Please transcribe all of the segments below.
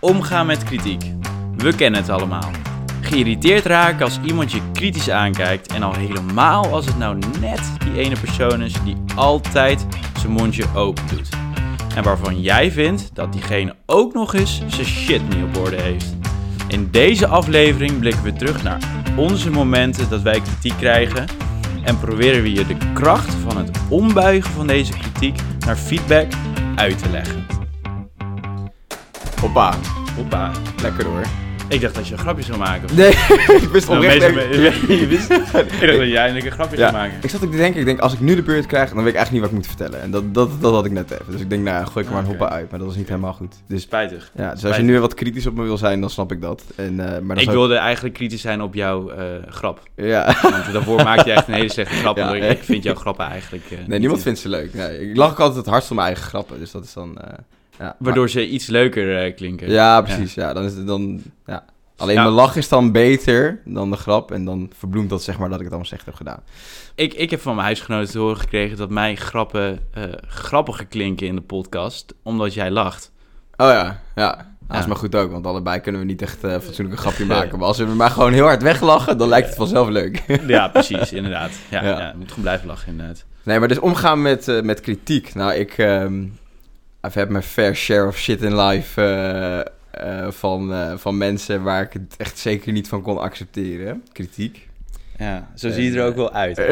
Omgaan met kritiek. We kennen het allemaal. Geïrriteerd raken als iemand je kritisch aankijkt en al helemaal als het nou net die ene persoon is die altijd zijn mondje open doet. En waarvan jij vindt dat diegene ook nog eens zijn shit niet op orde heeft. In deze aflevering blikken we terug naar onze momenten dat wij kritiek krijgen en proberen we je de kracht van het ombuigen van deze kritiek naar feedback uit te leggen. Hoppa, Hoppa. lekker hoor. Ik dacht dat je een grapje zou maken. Nee, ik wist Nou, oprecht... meestal- je wist- ik dacht dat jij eigenlijk een grapje zou Ja, maken. ik zat te denken, ik denk, als ik nu de beurt krijg, dan weet ik eigenlijk niet wat ik moet vertellen. En dat, dat, dat had ik net even. Dus ik denk, nou gooi ik er maar een Oké. hoppa uit. Maar dat was niet helemaal goed. Dus, Spijtig. ja, dus als je nu wat kritisch op me wil zijn, dan snap ik dat. En, eh, maar dat Ik wilde eigenlijk kritisch zijn op jouw eh, grap. Ja. Want daarvoor maakte je echt een hele slechte grap. Ja, ik, ik vind jouw grappen eigenlijk... eh, Nee, niemand vindt ze leuk. Nee, ik lach ook altijd het hardst om mijn eigen grappen. Dus dat is dan... ja. Waardoor ze iets leuker eh, klinken. Ja, precies. Ja, dan is het dan... Ja. Alleen Ja. mijn lach is dan beter dan de grap. En dan verbloemt dat zeg maar dat ik het allemaal slecht heb gedaan. Ik, ik heb van mijn huisgenoten te horen gekregen dat mijn grappen eh, grappiger klinken in de podcast, omdat jij lacht. Oh ja, ja. Dat is maar goed ook, want allebei kunnen we niet echt eh fatsoenlijk een grapje maken. Maar als we maar gewoon heel hard weglachen, dan lijkt het vanzelf leuk. Ja, precies, inderdaad. Ja, Ja. moet gewoon blijven lachen, inderdaad. Nee, maar dus omgaan met, met kritiek. Nou, ik ehm I've had mijn fair share of shit in life eh, eh, van, eh, van mensen waar ik het echt zeker niet van kon accepteren. Kritiek. Ja, zo zie je er ook wel uit.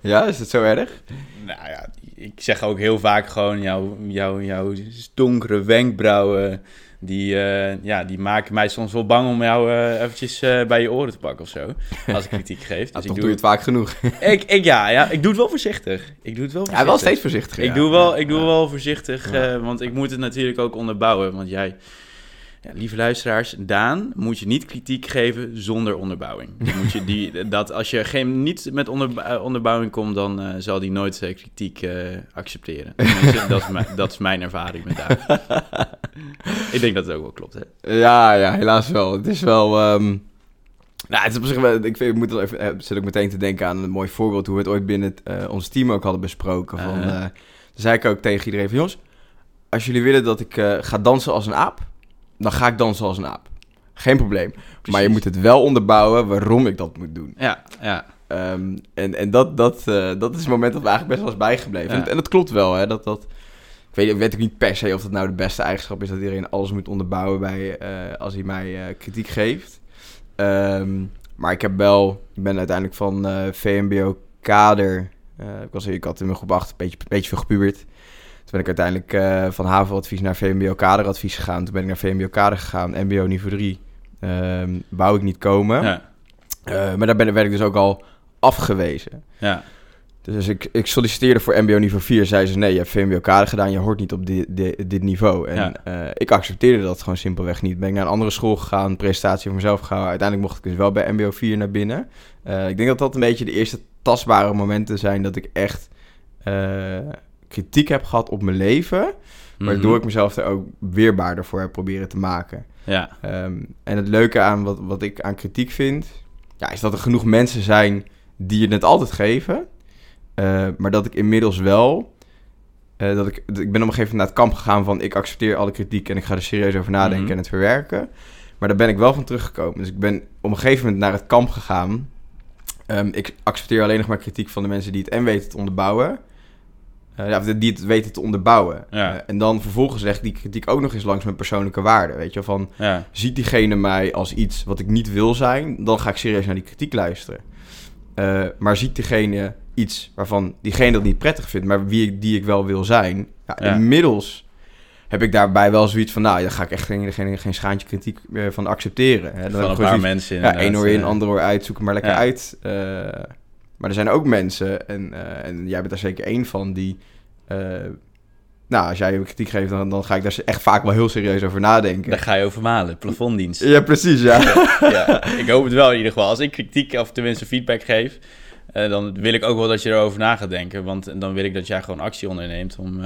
Ja, is het zo erg? nou ja, ik zeg ook heel vaak gewoon jouw, jouw, jouw donkere wenkbrauwen, die, eh, ja, die maken mij soms wel bang om jou eh, eventjes eh, bij je oren te pakken of zo, als ik kritiek geef. Dus ik doe je het vaak genoeg. ik, ik, ja, ja, ik doe het wel voorzichtig. Ik doe het wel Ja, voorzichtig. wel steeds voorzichtiger. Ik ja. doe wel, ik doe Ja. wel voorzichtig, Ja. want ik moet het natuurlijk ook onderbouwen. Want jij, ja, lieve luisteraars, Daan, moet je niet kritiek geven zonder onderbouwing. Dan moet je die, dat als je geen, niet met onder, eh, onderbouwing komt, dan eh, zal die nooit eh, kritiek accepteren. Dat, is mijn, dat is mijn ervaring met Daan. ik denk dat het ook wel klopt, hè? Ja, ja, helaas wel. Het is wel. ehm, Nou, het is op zich wel. Ik, vind, ik moet even. Zit ook meteen te denken aan een mooi voorbeeld hoe we het ooit binnen het, ons team ook hadden besproken. Van, toen zei ik ook tegen iedereen: van, jongens, als jullie willen dat ik ga dansen als een aap, dan ga ik dansen als een aap. Geen probleem. Maar je moet het wel onderbouwen waarom ik dat moet doen. Ja, ja. Ehm, en en dat, dat, eh, dat is het moment dat we eigenlijk best wel is bijgebleven. Ja. En, en dat klopt wel, hè. Dat, dat, ik, weet, ik weet ook niet per se of dat nou de beste eigenschap is... dat iedereen alles moet onderbouwen bij, eh, als hij mij eh, kritiek geeft. Ehm, maar ik heb wel... Ik ben uiteindelijk van VMBO-kader... ik, was, ik had in mijn groep 8 een beetje, een beetje veel gepubert. Toen ben ik uiteindelijk eh, van HAVO-advies naar VMBO-kaderadvies gegaan. Toen ben ik naar VMBO-kader gegaan, MBO niveau 3. Ehm wou ik niet komen. ja. Eh, maar daar ben, werd ik dus ook al afgewezen. ja. Dus ik, ik solliciteerde voor MBO niveau 4. Zei ze, nee, je hebt VMBO kader gedaan. Je hoort niet op dit, niveau. En Ja. eh, ik accepteerde dat gewoon simpelweg niet. Ben ik naar een andere school gegaan. Presentatie voor mezelf gehouden. Uiteindelijk mocht ik dus wel bij MBO 4 naar binnen. Ik denk dat dat een beetje de eerste tastbare momenten zijn... dat ik echt kritiek heb gehad op mijn leven. Waardoor Mhm. ik mezelf er ook weerbaarder voor heb proberen te maken. Ja, Ehm, en het leuke aan wat, wat ik aan kritiek vind, ja, is dat er genoeg mensen zijn die je het altijd geven. Eh, maar dat ik inmiddels wel, eh, dat ik, ik ben op een gegeven moment naar het kamp gegaan van ik accepteer alle kritiek en ik ga er serieus over nadenken Mhm. en het verwerken. Maar daar ben ik wel van teruggekomen. Dus ik ben op een gegeven moment naar het kamp gegaan. Ehm, ik accepteer alleen nog maar kritiek van de mensen die het en weten te onderbouwen. Eh, ja, die het weten te onderbouwen. Ja. Eh, en dan vervolgens leg ik die kritiek ook nog eens langs mijn persoonlijke waarde. Weet je, van ja. ziet diegene mij als iets wat ik niet wil zijn, dan ga ik serieus naar die kritiek luisteren. Eh, maar ziet diegene iets waarvan diegene dat niet prettig vindt, maar wie ik, die ik wel wil zijn, ja, inmiddels heb ik daarbij wel zoiets van, nou, daar ga ik echt geen, geen, geen schaantje kritiek van accepteren. Hè. Dan Van een paar zoiets- mensen ja, één oor in, ander oor uit, zoek maar lekker uit. Maar er zijn ook mensen, en, eh, en jij bent daar zeker één van, die... eh, nou, als jij je kritiek geeft, dan, dan ga ik daar echt vaak wel heel serieus over nadenken. Daar ga je over malen, plafonddienst. Ja, precies, ja. ja, ik hoop het wel in ieder geval. Als ik kritiek of tenminste feedback geef, eh, dan wil ik ook wel dat je erover na gaat denken. Want dan wil ik dat jij gewoon actie onderneemt om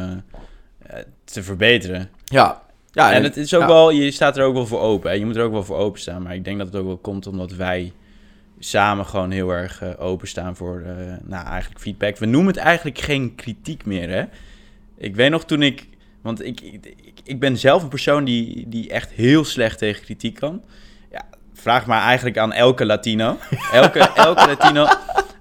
te verbeteren. Ja. ja en het is ook ja. wel, je staat er ook wel voor open. Hè? Je moet er ook wel voor openstaan. Maar ik denk dat het ook wel komt omdat wij samen gewoon heel erg eh, openstaan voor, eh, nou eigenlijk feedback. We noemen het eigenlijk geen kritiek meer, hè. Ik weet nog toen ik Want ik, ik, ik ben zelf een persoon die, die echt heel slecht tegen kritiek kan. Ja, vraag maar eigenlijk aan elke Latino. Elke, elke Latino.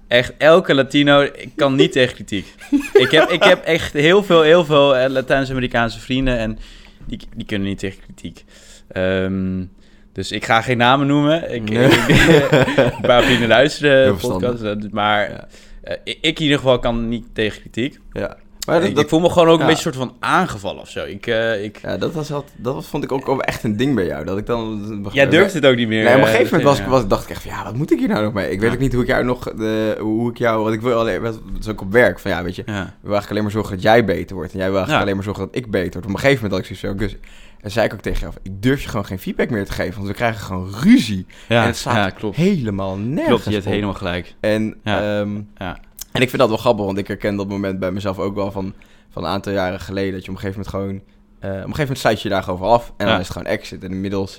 Echt, elke Latino ik kan niet tegen kritiek. Ik heb, ik heb echt heel veel, heel veel eh, Latijns-Amerikaanse vrienden en die, die kunnen niet tegen kritiek. Ehm, dus ik ga geen namen noemen. Ik, Nee. ik- een paar vrienden luisteren Heel podcast, eh, maar Ja. eh, ik in ieder geval kan niet tegen kritiek. Ja. Maar dat, ik, dat, voel me gewoon ook ja. een beetje soort van aangevallen of zo. Ik, eh, ik, ja, dat, was dat was, vond ik ook echt een ding bij jou. Dat ik dan... Jij durft het ook niet meer. Nee, op een eh, gegeven moment was, ik- was, dacht ik echt van, ja, wat moet ik hier nou nog mee? Ik weet ook niet hoe ik jou nog, de, hoe ik jou, wat ik wil alleen, dat is ook op werk, van ja, weet je, ik wil eigenlijk alleen maar zorgen dat jij beter wordt. En jij wil eigenlijk alleen maar zorgen dat ik beter word. Op een gegeven moment had ik zoiets dus, en zei ik ook tegen jou, ik durf je gewoon geen feedback meer te geven, want we krijgen gewoon ruzie. Ja, en het slaat ja, klopt. helemaal nergens Klopt, je hebt op. helemaal gelijk. En, Ja. ehm, Ja. en ik vind dat wel grappig, want ik herken dat moment bij mezelf ook wel van, van een aantal jaren geleden, dat je op een gegeven moment gewoon, eh, op een gegeven moment sluit je daar gewoon af en dan is het gewoon exit. En inmiddels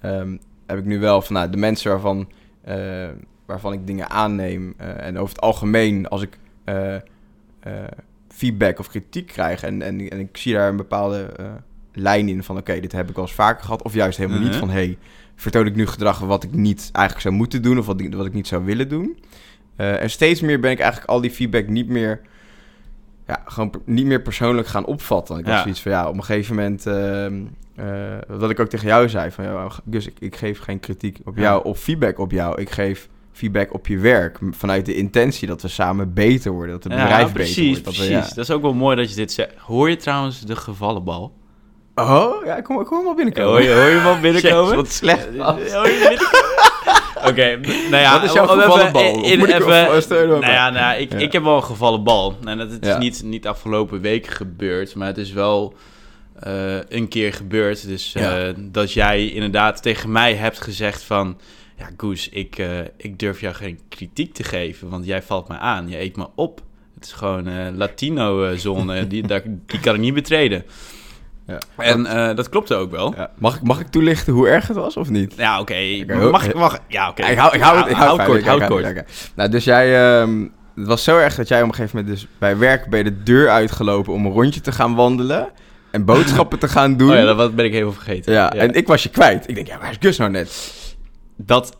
ehm, heb ik nu wel van nou, de mensen waarvan, eh, waarvan ik dingen aanneem. eh, en over het algemeen, als ik feedback of kritiek krijg en, en, en ik zie daar een bepaalde lijn in van oké, dit heb ik al eens vaker gehad. Of juist helemaal niet Mhm. van hey, vertoon ik nu gedrag wat ik niet eigenlijk zou moeten doen of wat ik, wat ik niet zou willen doen. Eh, en steeds meer ben ik eigenlijk al die feedback niet meer, ja, gewoon per- niet meer persoonlijk gaan opvatten. Ik Ja. zoiets van ja, op een gegeven moment, ehm, eh, wat ik ook tegen jou zei, van ja, Gus, ik, ik geef geen kritiek op Ja. jou of feedback op jou. Ik geef feedback op je werk vanuit de intentie dat we samen beter worden, dat het ja bedrijf precies, beter wordt. Dat precies. we, ja. Dat is ook wel mooi dat je dit zegt. Hoor je trouwens de gevallenbal? Oh, ja, kom, kom maar binnenkomen. Hoor je, hoor je al binnenkomen? Jezus, wat slecht. Hoor je binnenkomen? Oké, nou ja. Wat is jouw gevallen bal? in- Of even- maar nou ja, nou, ja, ik, Ja. ik heb wel een gevallen bal. En dat het is Ja. niet, niet afgelopen week gebeurd, maar het is wel eh, een keer gebeurd. Dus eh, dat jij inderdaad tegen mij hebt gezegd van... Ja, Goes, ik, eh, ik durf jou geen kritiek te geven, want jij valt me aan. Je eet me op. Het is gewoon Latino-zone, die, daar- die kan ik niet betreden. Ja. En eh, dat klopte ook wel. Ja. Mag, ik, mag ik toelichten hoe erg het was of niet? Ja, oké. Mag ik? Mag, ja, oké. Ik hou, ik hou het, ik hou Houd het kort, houd kort. Nou, dus jij... ehm, het was zo erg dat jij op een gegeven moment dus bij werk bij de deur uitgelopen om een rondje te gaan wandelen en boodschappen te gaan doen. Oh ja, dat ben ik even vergeten. Ja, en ik was je kwijt. Ik denk, ja, waar is Gus nou net? dat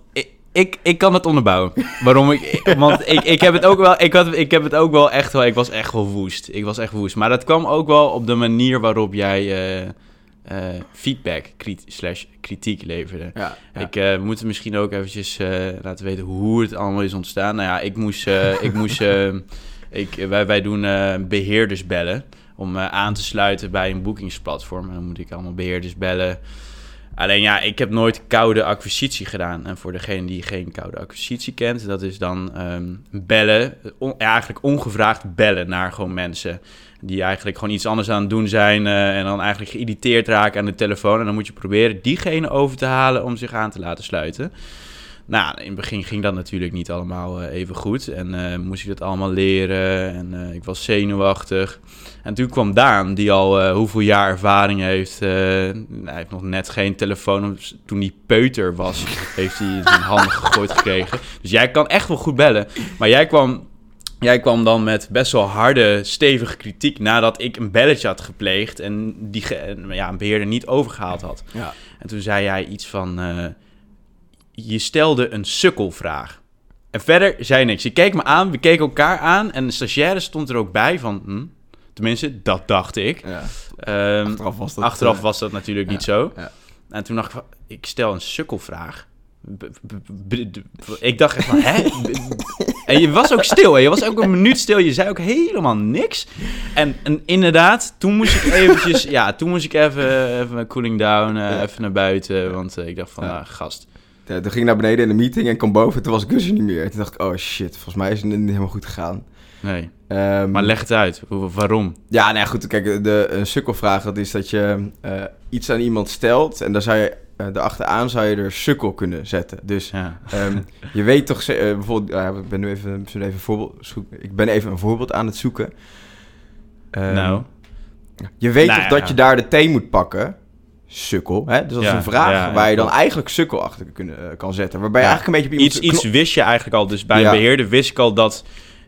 ik, ik, kan het onderbouwen. Waarom ik, want ik, ik heb het ook wel, ik had, ik heb het ook wel echt wel, ik was echt wel woest. Ik was echt woest. Maar dat kwam ook wel op de manier waarop jij eh, eh, feedback slash kritiek leverde. Ja, ja. Ik eh, moet misschien ook eventjes laten weten hoe het allemaal is ontstaan. Nou ja, ik moest, ik moest, ik, wij, wij doen eh, beheerders bellen om aan te sluiten bij een boekingsplatform. En dan moet ik allemaal beheerders bellen. Alleen ja, ik heb nooit koude acquisitie gedaan. En voor degene die geen koude acquisitie kent, dat is dan ehm, bellen, eigenlijk ongevraagd bellen naar gewoon mensen die eigenlijk gewoon iets anders aan het doen zijn eh, en dan eigenlijk geïrriteerd raken aan de telefoon. En dan moet je proberen diegene over te halen om zich aan te laten sluiten. Nou, in het begin ging dat natuurlijk niet allemaal eh, even goed. En eh, moest ik dat allemaal leren. En eh, ik was zenuwachtig. En toen kwam Daan, die al hoeveel jaar ervaring heeft. eh, hij heeft nog net geen telefoon. Toen hij peuter was, heeft hij het in handen gegooid gekregen. Dus jij kan echt wel goed bellen. Maar jij kwam, jij kwam dan met best wel harde, stevige kritiek... nadat ik een belletje had gepleegd... en die ja, een beheerder niet overgehaald had. Ja. En toen zei jij iets van... je stelde een sukkelvraag. En verder zei niks. Je keek me aan, we keken elkaar aan... en de stagiaire stond er ook bij van... Hm, tenminste, dat dacht ik. Ja. Ehm, Achteraf was dat... achteraf eh, was dat natuurlijk ja, niet zo. ja. En toen dacht ik van... Ik stel een sukkelvraag. B- ik dacht echt van, hè? En je was ook stil, hè? Je was ook een minuut stil. Je zei ook helemaal niks. En, en inderdaad, toen moest ik eventjes... ja, toen moest ik even, even cooling down, eh, even naar buiten. Want eh, ik dacht van, Ja. ah, gast. Ja, toen ging ik naar beneden in de meeting en kwam boven. Toen was Gus er niet meer. Toen dacht ik, oh shit, volgens mij is het niet helemaal goed gegaan. Nee. Ehm, Maar leg het uit. Hoe- Waarom? Ja, nou goed. Kijk, de, een sukkelvraag, dat is dat je eh, iets aan iemand stelt... en daar zou je, eh erachteraan zou je er sukkel kunnen zetten. Dus Ja. Ehm, je weet toch, eh, bijvoorbeeld, ik ben nu even, even een voorbeeld. Ik ben even een voorbeeld aan het zoeken. Ehm, nou. Je weet Nou toch ja. dat je daar de thee moet pakken? Sukkel, hè? Dus dat is een vraag ja, ja, waar je dan eigenlijk sukkel achter kunnen, eh, kan zetten. Waarbij je eigenlijk een beetje op Iets, iets wist je eigenlijk al. Dus bij een beheerder wist ik al dat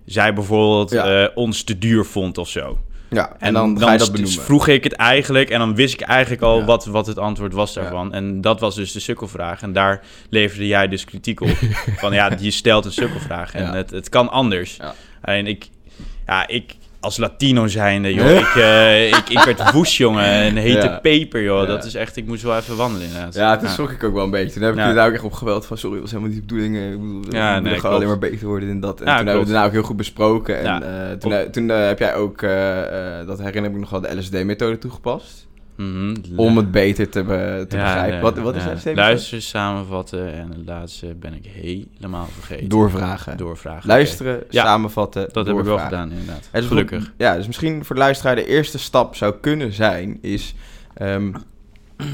zij bijvoorbeeld eh, ons te duur vond of zo. Ja, en, dan, ga je dat vroeg ik het eigenlijk en dan wist ik eigenlijk al wat, wat het antwoord was daarvan. En dat was dus de sukkelvraag. En daar leverde jij dus kritiek op. van ja, je stelt een sukkelvraag en het, het kan anders. Ja. En ik, ja, ik als Latino zijnde, joh, ik, eh, ik, ik werd woest, jongen. Een hete Ja. peper, joh. Ja. Dat is echt, ik moest wel even wandelen inderdaad. Ja, toen schrok ik ook wel een beetje. Toen heb ik er daar ook echt op geweld van, sorry, was helemaal niet de bedoeling. eh, Ik bedoel, Ja, nee, gewoon alleen maar beter worden in dat. En toen hebben we het daarna ook heel goed besproken. En eh, toen, toen heb jij ook, dat herinner ik me nog wel, de LSD-methode toegepast. Mhm. Om het beter te, be- te Ja, begrijpen. nee, wat, wat is ja. Luisteren, samenvatten en het laatste ben ik helemaal vergeten. Doorvragen. Doorvragen. Luisteren, Ja, samenvatten, Dat heb ik wel doorvragen. gedaan, inderdaad. Is Gelukkig. ja, dus misschien voor de luisteraar de eerste stap zou kunnen zijn, is... ehm,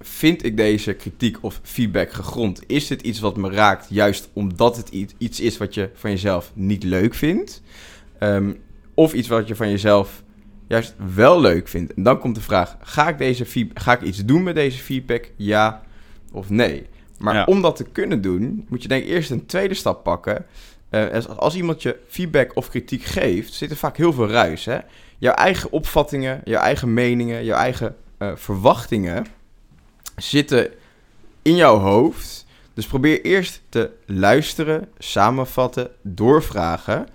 vind ik deze kritiek of feedback gegrond? Is dit iets wat me raakt, juist omdat het iets, iets is wat je van jezelf niet leuk vindt? Ehm, of iets wat je van jezelf juist wel leuk vindt? En dan komt de vraag, ga ik, deze ga ik iets doen met deze feedback? Ja of nee? Maar Ja. om dat te kunnen doen, moet je denk ik eerst een tweede stap pakken... Eh, als, als iemand je feedback of kritiek geeft, zit er vaak heel veel ruis. Hè? Jouw eigen opvattingen, jouw eigen meningen, jouw eigen eh, verwachtingen zitten in jouw hoofd. Dus probeer eerst te luisteren, samenvatten, doorvragen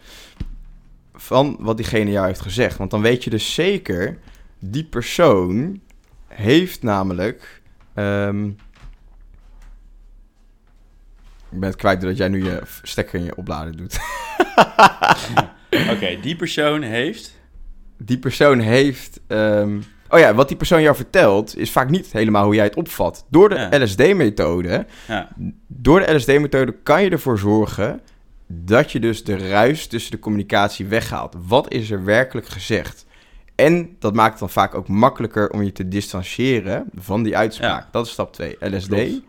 van wat diegene jou heeft gezegd. Want dan weet je dus zeker, die persoon heeft namelijk... ehm, ik ben het kwijt doordat jij nu je stekker in je oplader doet. Oké, die persoon heeft... die persoon heeft. ehm, oh ja, wat die persoon jou vertelt, is vaak niet helemaal hoe jij het opvat. Door de Ja. LSD-methode. Ja, Door de LSD-methode kan je ervoor zorgen dat je dus de ruis tussen de communicatie weghaalt. Wat is er werkelijk gezegd? En dat maakt het dan vaak ook makkelijker om je te distancieren van die uitspraak. Ja. Dat is stap 2. LSD. Klopt.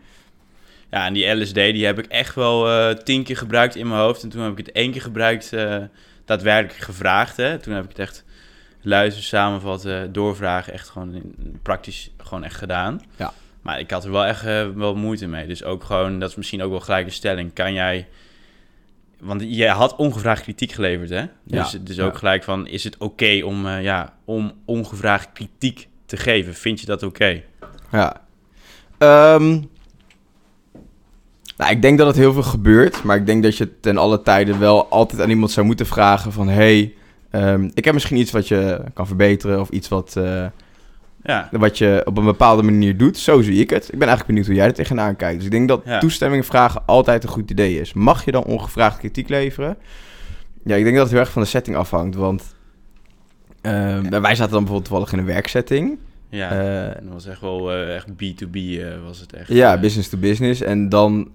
ja, en die LSD die heb ik echt wel eh, tien keer gebruikt in mijn hoofd. En toen heb ik het één keer gebruikt, eh, daadwerkelijk gevraagd. Hè. Toen heb ik het echt luisteren, samenvatten, doorvragen, echt gewoon in- praktisch gewoon echt gedaan. Ja. Maar ik had er wel echt eh, wel moeite mee. Dus ook gewoon, dat is misschien ook wel gelijk een stelling. Kan jij... Want jij had ongevraagd kritiek geleverd, hè? Dus Ja, het is ook ja. gelijk van, is het oké om, eh, ja, om ongevraagd kritiek te geven? Vind je dat oké? Ja. Ehm, nou, ik denk dat het heel veel gebeurt, maar ik denk dat je ten alle tijden wel altijd aan iemand zou moeten vragen van... hey, ehm, ik heb misschien iets wat je kan verbeteren of iets wat, eh, Ja, wat je op een bepaalde manier doet. Zo zie ik het. Ik ben eigenlijk benieuwd hoe jij er tegenaan kijkt. Dus ik denk dat Ja. toestemming vragen altijd een goed idee is. Mag je dan ongevraagd kritiek leveren? Ja, ik denk dat het heel erg van de setting afhangt, want... ehm, Wij zaten dan bijvoorbeeld toevallig in een werksetting. ja. Eh, En dat was echt wel eh, echt B2B eh, was het echt. Ja, business to business. En dan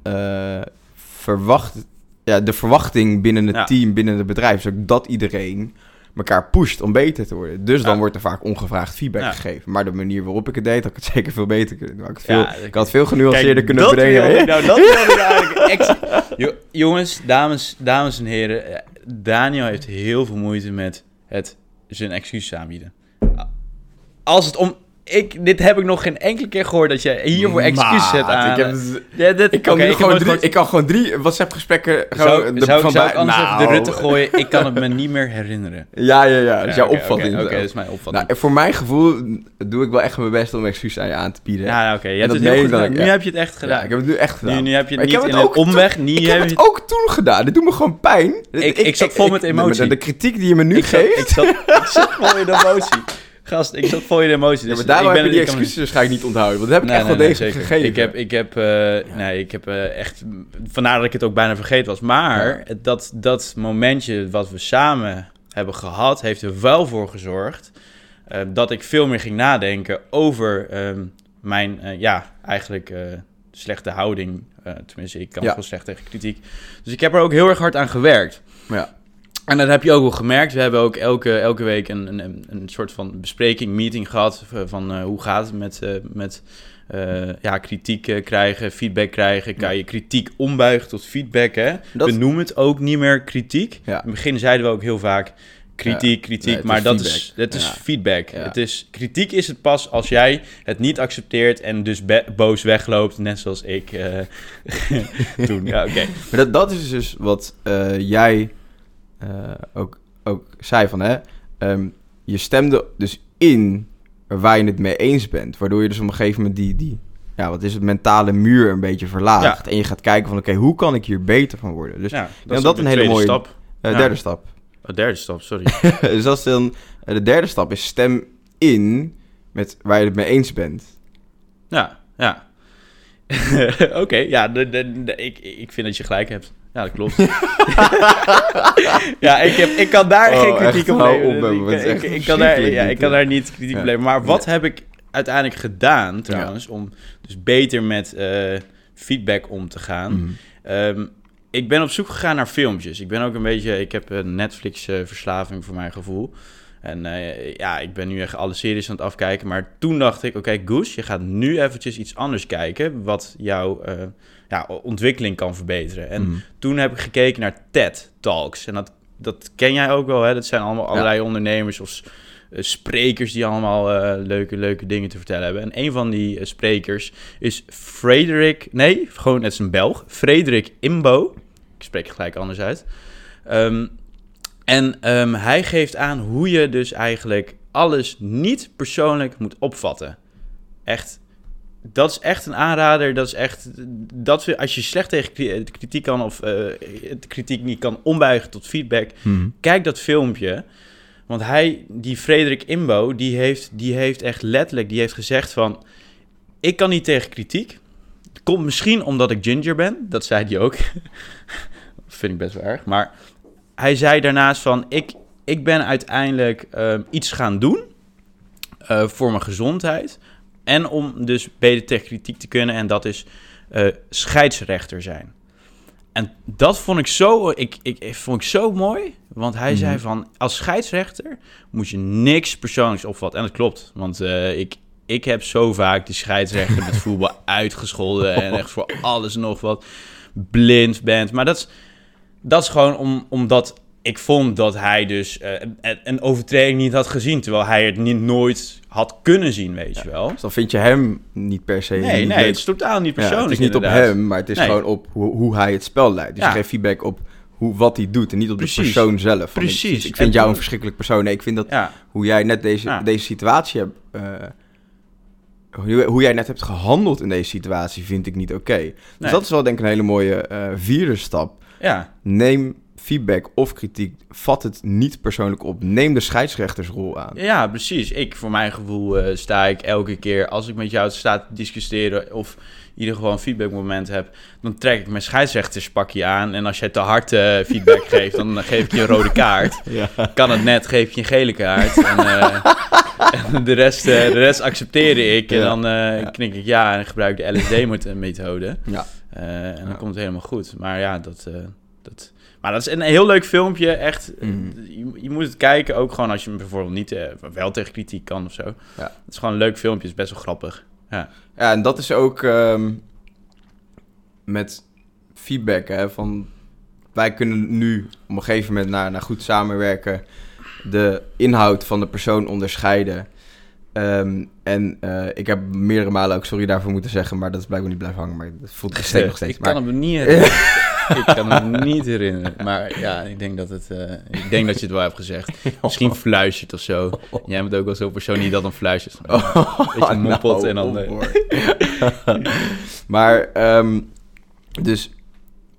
verwacht... Ja, de verwachting binnen het Ja. team, binnen het bedrijf... is ook dat iedereen elkaar pusht om beter te worden. Dus dan Ja. wordt er vaak ongevraagd feedback Ja. gegeven. Maar de manier waarop ik het deed, had ik het zeker veel beter kunnen doen. Ik, Ja, ik had veel genuanceerder kunnen ik nou, dat wilde ik eigenlijk. Jo- jongens, dames, dames en heren. eh, Daniel heeft heel veel moeite met het zijn excuus aanbieden. Als het om... Ik, dit heb ik nog geen enkele keer gehoord dat je hiervoor excuus zet Maat, aan. Ik, heb Ja, dit- ik, kan gewoon drie, ik kan gewoon drie WhatsApp-gesprekken... gewoon Zou, er zou, van zou ik anders even de Nou, Rutte gooien? Ik kan het me niet meer herinneren. Ja, ja, ja. Dat is jouw opvatting. Oké, dat is mijn opvatting. nou, voor mijn gevoel doe ik wel echt mijn best om excuus aan je aan te bieden. ja, oké. Je hebt het heel goed gedaan. Nu heb je het echt gedaan. Ja, ik heb het nu echt gedaan. nu, nu heb je het niet in een toen- omweg. Ik heb het ook toen gedaan. Dit doet me gewoon pijn. Ik- zat vol met emotie. De, de kritiek die je me nu geeft. ik, zat, ik zat vol in de emotie. Gast, ik zat vol in de emotie. Ja, Dus maar daarom ik ben, heb je die excuses waarschijnlijk niet onthouden. Want dat heb ik Nee, echt nee, wel nee, gegeven. Ik heb, ik heb, eh, nee, ik heb eh, echt... Vandaar dat ik het ook bijna vergeten was. Maar dat, dat momentje wat we samen hebben gehad... heeft er wel voor gezorgd... eh, dat ik veel meer ging nadenken over ehm, mijn... ja, eigenlijk slechte houding. Tenminste, ik kan wel slecht tegen kritiek. Dus ik heb er ook heel erg hard aan gewerkt. Ja. En dat heb je ook wel gemerkt. We hebben ook elke, elke week een, een, een soort van bespreking, meeting gehad. Van eh, hoe gaat het met, eh, met eh, ja, kritiek krijgen, feedback krijgen. Kan je kritiek ombuigen tot feedback? Hè? Dat- We noemen het ook niet meer kritiek. Ja. In het begin zeiden we ook heel vaak kritiek, kritiek. Nee, maar is dat is, het is Ja. feedback. Ja. Het is, kritiek is het pas als jij het niet accepteert en dus boos wegloopt. Net zoals ik eh, toen. Ja, oké. Maar dat, dat is dus wat jij ook, ook zei van, hè. ehm, je stemde dus in waar je het mee eens bent. Waardoor je dus op een gegeven moment die, die ja, wat is het, mentale muur een beetje verlaagt. En je gaat kijken van, oké, hoe kan ik hier beter van worden? Dus ja, dat, is dat een hele mooie stap. eh, Ja. derde stap. Oh, derde stap, sorry. dus dat is dan, eh, de derde stap is stem in met waar je het mee eens bent. Ja, ja. Oké, ja, de, de, de- ik, ik vind dat je gelijk hebt. Ja, dat klopt. ja, ik, heb, ik kan daar Oh, geen kritiek op leveren. Ik- ik, ik, kan daar, ja, ik kan hè. daar niet kritiek Ja. op leveren. Maar wat heb ik uiteindelijk gedaan, trouwens, om dus beter met eh, feedback om te gaan? Mhm. Ehm, ik ben op zoek gegaan naar filmpjes. Ik ben ook een beetje, ik heb een Netflix-verslaving voor mijn gevoel. En eh, ja, ik ben nu echt alle series aan het afkijken. Maar toen dacht ik, oké, Goes, je gaat nu eventjes iets anders kijken... wat jouw eh, ja, ontwikkeling kan verbeteren. En Mhm. toen heb ik gekeken naar TED Talks. En dat, dat ken jij ook wel, hè? Dat zijn allemaal allerlei ondernemers of eh, sprekers... die allemaal eh, leuke, leuke dingen te vertellen hebben. En een van die eh, sprekers is Frederik... Nee, gewoon, het is een Belg. Frederik Imbo. Ik spreek het gelijk anders uit. Ehm, en ehm, hij geeft aan hoe je dus eigenlijk alles niet persoonlijk moet opvatten. Echt, dat is echt een aanrader. Dat is echt, dat als je slecht tegen de kritiek kan of eh, de kritiek niet kan ombuigen tot feedback, Mhm. kijk dat filmpje. Want hij, die Frederik Imbo, die heeft, die heeft echt letterlijk, die heeft gezegd van, ik kan niet tegen kritiek. Komt misschien omdat ik ginger ben, dat zei hij ook. Vind ik best wel erg. Maar hij zei daarnaast van, ik, ik ben uiteindelijk ehm, iets gaan doen eh, voor mijn gezondheid. En om dus beter tegen kritiek te kunnen. En dat is eh, scheidsrechter zijn. En dat vond ik zo, ik, ik, ik vond ik zo mooi. Want hij Mhm. zei van, als scheidsrechter moet je niks persoonlijks opvatten. En dat klopt, want eh, ik, ik heb zo vaak die scheidsrechter met voetbal uitgescholden. En echt voor alles en nog wat blind bent. Maar dat is, dat is gewoon om, omdat ik vond dat hij dus eh, een, overtreding niet had gezien. Terwijl hij het niet, nooit had kunnen zien, weet je wel. Dus dan vind je hem niet per se... Nee, nee, leuk. het is totaal niet Ja, persoonlijk het is niet op hem, maar het is Nee. gewoon op hoe, hoe hij het spel leidt. Dus Ja. je geeft feedback op hoe, wat hij doet en niet op Precies. de persoon zelf. Van, Precies. Ik, ik vind En- jou een verschrikkelijk persoon. Nee, ik vind dat hoe jij net deze, deze situatie hebt... eh, hoe, hoe jij net hebt gehandeld in deze situatie vind ik niet oké. Dus Nee. dat is wel denk ik een hele mooie eh, vierde stap. ja, Neem feedback of kritiek, vat het niet persoonlijk op. Neem de scheidsrechtersrol aan. ja, precies. Ik, voor mijn gevoel, eh, sta ik elke keer als ik met jou sta te discussiëren of in ieder geval een feedbackmoment heb, dan trek ik mijn scheidsrechterspakje aan. En als jij te hard eh, feedback geeft, dan geef ik je een rode kaart. Ja. Kan het net, geef je een gele kaart. En, eh, en de, rest, de rest accepteerde ik. En dan knik ik ja en gebruik de LSD-methode. Ja. En dan komt het helemaal goed. Maar ja, dat, dat... Maar dat is een heel leuk filmpje, echt. Mhm. Je, je moet het kijken, ook gewoon als je bijvoorbeeld niet eh, wel tegen kritiek kan of zo. Ja. Het is gewoon een leuk filmpje, het is best wel grappig. Ja, Ja, en dat is ook ehm, met feedback. Hè, van, wij kunnen nu op een gegeven moment naar, naar goed samenwerken de inhoud van de persoon onderscheiden. Ehm, en eh, ik heb meerdere malen ook sorry daarvoor moeten zeggen, maar dat is blijkbaar niet blijven hangen. Maar dat voelt nog steeds. nog steeds. ik Maar- kan het me niet. ik kan me niet herinneren. Maar ja, ik denk dat, het, eh, ik denk dat je het wel hebt gezegd. Misschien fluistert of zo. Jij bent ook wel zo'n persoon die dat dan fluistert. Oh, Beetje mompelt en dan, op, eh. maar, ehm, dus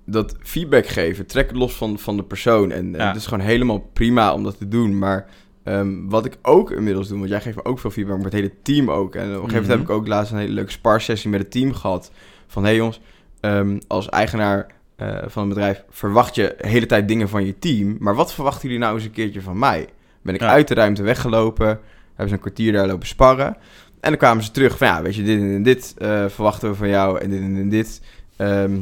dat feedback geven, trek het los van, van de persoon. En, Ja. het is gewoon helemaal prima om dat te doen. Maar ehm, wat ik ook inmiddels doe, want jij geeft me ook veel feedback, maar het hele team ook. En op een gegeven moment Mhm. heb ik ook laatst een hele leuke sparsessie met het team gehad. Van, hé hey jongens, ehm, als eigenaar eh, van een bedrijf verwacht je de hele tijd dingen van je team. Maar wat verwachten jullie nou eens een keertje van mij? Ben ik Ja. uit de ruimte weggelopen, hebben ze een kwartier daar lopen sparren. En dan kwamen ze terug van, ja, weet je, dit en dit eh, verwachten we van jou en dit en dit. Ehm,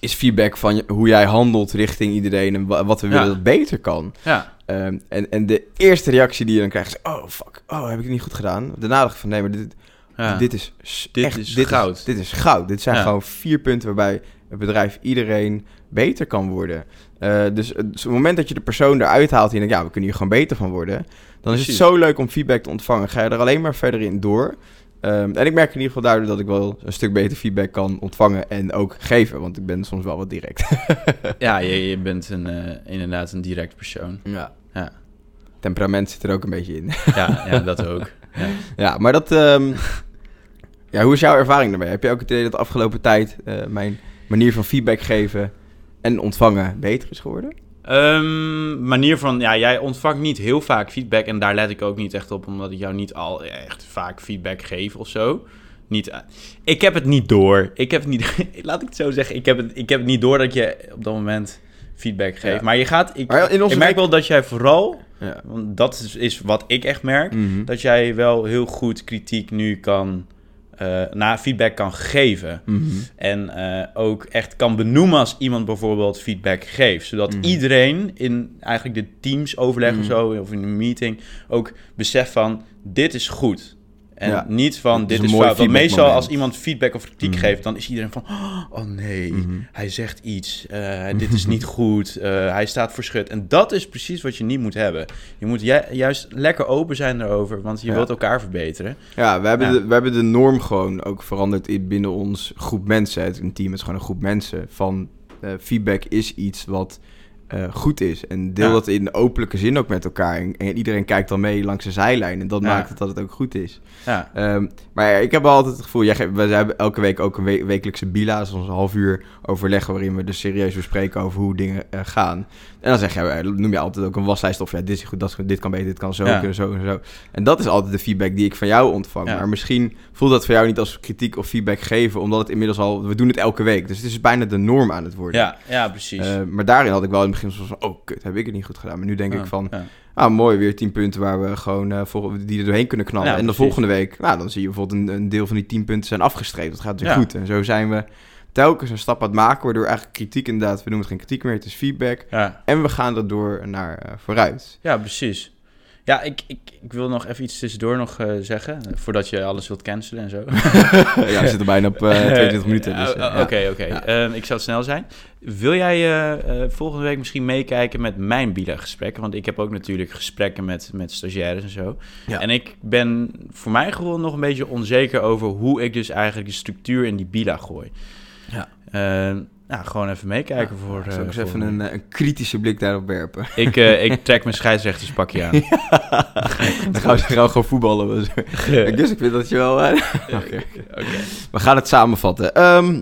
is feedback van hoe jij handelt richting iedereen en wa- wat we willen dat beter kan. Ja, Ehm, en, en de eerste reactie die je dan krijgt is, oh fuck, oh heb ik het niet goed gedaan. Daarna dacht ik van, nee, maar dit, ja. dit is Dit echt, is dit goud. Is, dit is goud. Dit zijn gewoon vier punten waarbij het bedrijf iedereen beter kan worden. Eh, dus, het- dus op het moment dat je de persoon eruit haalt en denkt, ja, we kunnen hier gewoon beter van worden, dan is het zo leuk om feedback te ontvangen. Ga je er alleen maar verder in door. Ehm, en ik merk in ieder geval daardoor dat ik wel een stuk beter feedback kan ontvangen en ook geven, want ik ben soms wel wat direct. ja je, je bent een, eh, inderdaad een direct persoon. ja. Ja. temperament zit er ook een beetje in. Ja, ja dat ook. Ja. ja, maar dat... ehm, ja, hoe is jouw ervaring daarmee? Heb je ook het idee dat de afgelopen tijd eh, mijn manier van feedback geven en ontvangen beter is geworden? Ehm, manier van, ja, jij ontvangt niet heel vaak feedback en daar let ik ook niet echt op, omdat ik jou niet al echt vaak feedback geef of zo. Niet, eh, ik heb het niet door. Ik heb het niet, laat ik het zo zeggen, ik heb het, ik heb het niet door dat je op dat moment feedback geeft. Ja. Maar je gaat, ik, Maar in onze ik merk wel dat jij vooral, Ja. want dat is, is wat ik echt merk, Mhm. dat jij wel heel goed kritiek nu kan, eh na feedback kan geven. Mhm. En eh, ook echt kan benoemen als iemand bijvoorbeeld feedback geeft. Zodat Mhm. iedereen in eigenlijk de teams overleg Mhm. of zo, of in een meeting, ook beseft van dit is goed. En Ja. niet van is dit is fout. Want meestal als iemand feedback of kritiek Mhm. geeft, dan is iedereen van oh nee, Mhm. hij zegt iets, eh, dit is niet goed, eh, hij staat verschut. En dat is precies wat je niet moet hebben. Je moet ju- juist lekker open zijn daarover, want je Ja. wilt elkaar verbeteren. Ja, we hebben, Ja. De, we hebben de norm gewoon ook veranderd in, binnen ons groep mensen. Het, een team is gewoon een groep mensen. Van eh, feedback is iets wat eh, goed is. En deel Ja. dat in openlijke zin ook met elkaar. En, en iedereen kijkt dan mee langs de zijlijn. En dat Ja. maakt het dat het ook goed is. Ja, Ehm, maar ik heb wel altijd het gevoel, jij, we hebben elke week ook een we- wekelijkse bila, dat is ons een half uur overleg waarin we dus serieus bespreken over hoe dingen eh, gaan. En dan zeg je, eh, noem je altijd ook een waslijst of ja, dit is goed, dat, dit kan beter, dit kan zo, Ja. kunnen zo en zo. En dat is altijd de feedback die ik van jou ontvang. Ja. Maar misschien voelt dat voor jou niet als kritiek of feedback geven, omdat het inmiddels al, we doen het elke week. Dus het is bijna de norm aan het worden. ja, ja precies. Eh, maar daarin had ik wel in het begin soms van, oh kut, heb ik het niet goed gedaan. Maar nu denk Ja, ik van, ja. Ah, mooi, weer tien punten waar we gewoon vol- die er doorheen kunnen knallen. Ja, en de volgende week, nou, dan zie je bijvoorbeeld een, een deel van die tien punten zijn afgestreept. Dat gaat weer goed. En zo zijn we telkens een stap aan het maken, waardoor eigenlijk kritiek inderdaad, we noemen het geen kritiek meer, het is feedback. En we gaan er door naar eh, vooruit. Ja, precies. Ja, ik, ik, ik wil nog even iets tussendoor nog eh, zeggen, eh, voordat je alles wilt cancelen en zo. ja, we zitten bijna op eh, 22 minuten. Dus, eh, oh, Oké, ja. oké. Ja. Ehm, ik zal snel zijn. Wil jij eh, eh, volgende week misschien meekijken met mijn BILA-gesprekken? Want ik heb ook natuurlijk gesprekken met, met stagiaires en zo. Ja. En ik ben voor mijn gevoel nog een beetje onzeker over hoe ik dus eigenlijk de structuur in die BILA gooi. Ja. Nou, gewoon even meekijken Ja, voor... Zal ik eh, eens even een, eh, een kritische blik daarop werpen. Ik, eh, ik trek mijn scheidsrechterspakje aan. dan gaan we, dan gaan we gewoon voetballen. Dus ik vind dat je wel... Oké. Oké. We gaan het samenvatten. Ehm,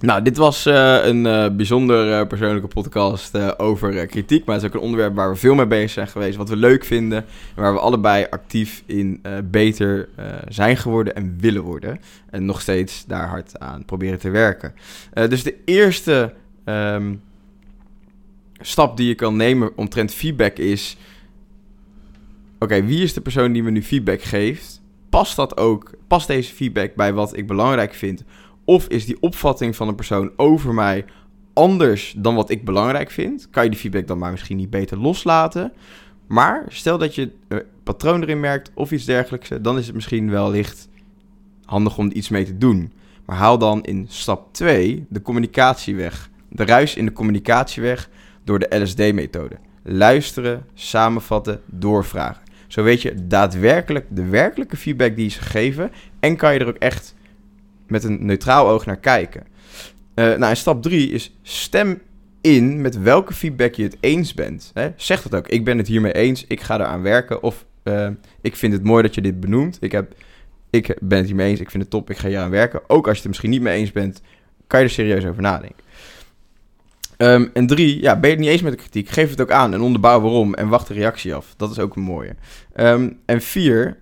nou, dit was eh, een eh, bijzonder eh, persoonlijke podcast over kritiek. Maar het is ook een onderwerp waar we veel mee bezig zijn geweest. Wat we leuk vinden. En waar we allebei actief in beter zijn geworden en willen worden. En nog steeds daar hard aan proberen te werken. Dus de eerste ehm, stap die je kan nemen omtrent feedback is... Oké, wie is de persoon die me nu feedback geeft? Past dat ook, past deze feedback bij wat ik belangrijk vind? Of is die opvatting van een persoon over mij anders dan wat ik belangrijk vind? Kan je die feedback dan maar misschien niet beter loslaten? Maar stel dat je een patroon erin merkt of iets dergelijks, dan is het misschien wellicht handig om iets mee te doen. Maar haal dan in stap 2 de communicatie weg. De ruis in de communicatie weg door de LSD-methode. Luisteren, samenvatten, doorvragen. Zo weet je daadwerkelijk de werkelijke feedback die is gegeven en kan je er ook echt met een neutraal oog naar kijken. Eh, nou, en stap 3 is stem in met welke feedback je het eens bent. Hè? Zeg dat ook. Ik ben het hiermee eens. Ik ga eraan werken. Of eh, ik vind het mooi dat je dit benoemt. Ik, heb, ik ben het hiermee eens. Ik vind het top. Ik ga hier aan werken. Ook als je het misschien niet mee eens bent, kan je er serieus over nadenken. Ehm, en drie, ja, ben je het niet eens met de kritiek, geef het ook aan en onderbouw waarom en wacht de reactie af. Dat is ook een mooie. Ehm, en vier,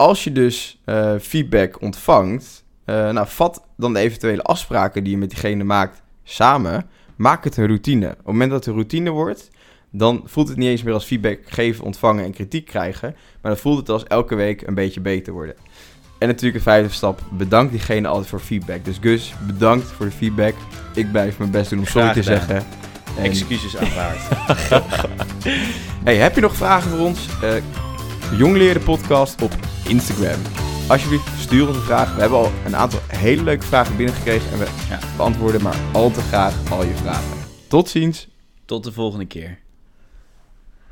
als je dus eh, feedback ontvangt, eh, nou, vat dan de eventuele afspraken die je met diegene maakt samen. Maak het een routine. Op het moment dat het een routine wordt, dan voelt het niet eens meer als feedback geven, ontvangen en kritiek krijgen. Maar dan voelt het als elke week een beetje beter worden. En natuurlijk de vijfde stap, bedank diegene altijd voor feedback. Dus Gus, bedankt voor de feedback. Ik blijf mijn best doen om sorry te zeggen. En, Excuses aanvaard. hey, heb je nog vragen voor ons? Jongleren podcast op Instagram. Alsjeblieft, stuur ons een vraag. We hebben al een aantal hele leuke vragen binnengekregen en we Ja. beantwoorden maar al te graag al je vragen. Tot ziens. Tot de volgende keer.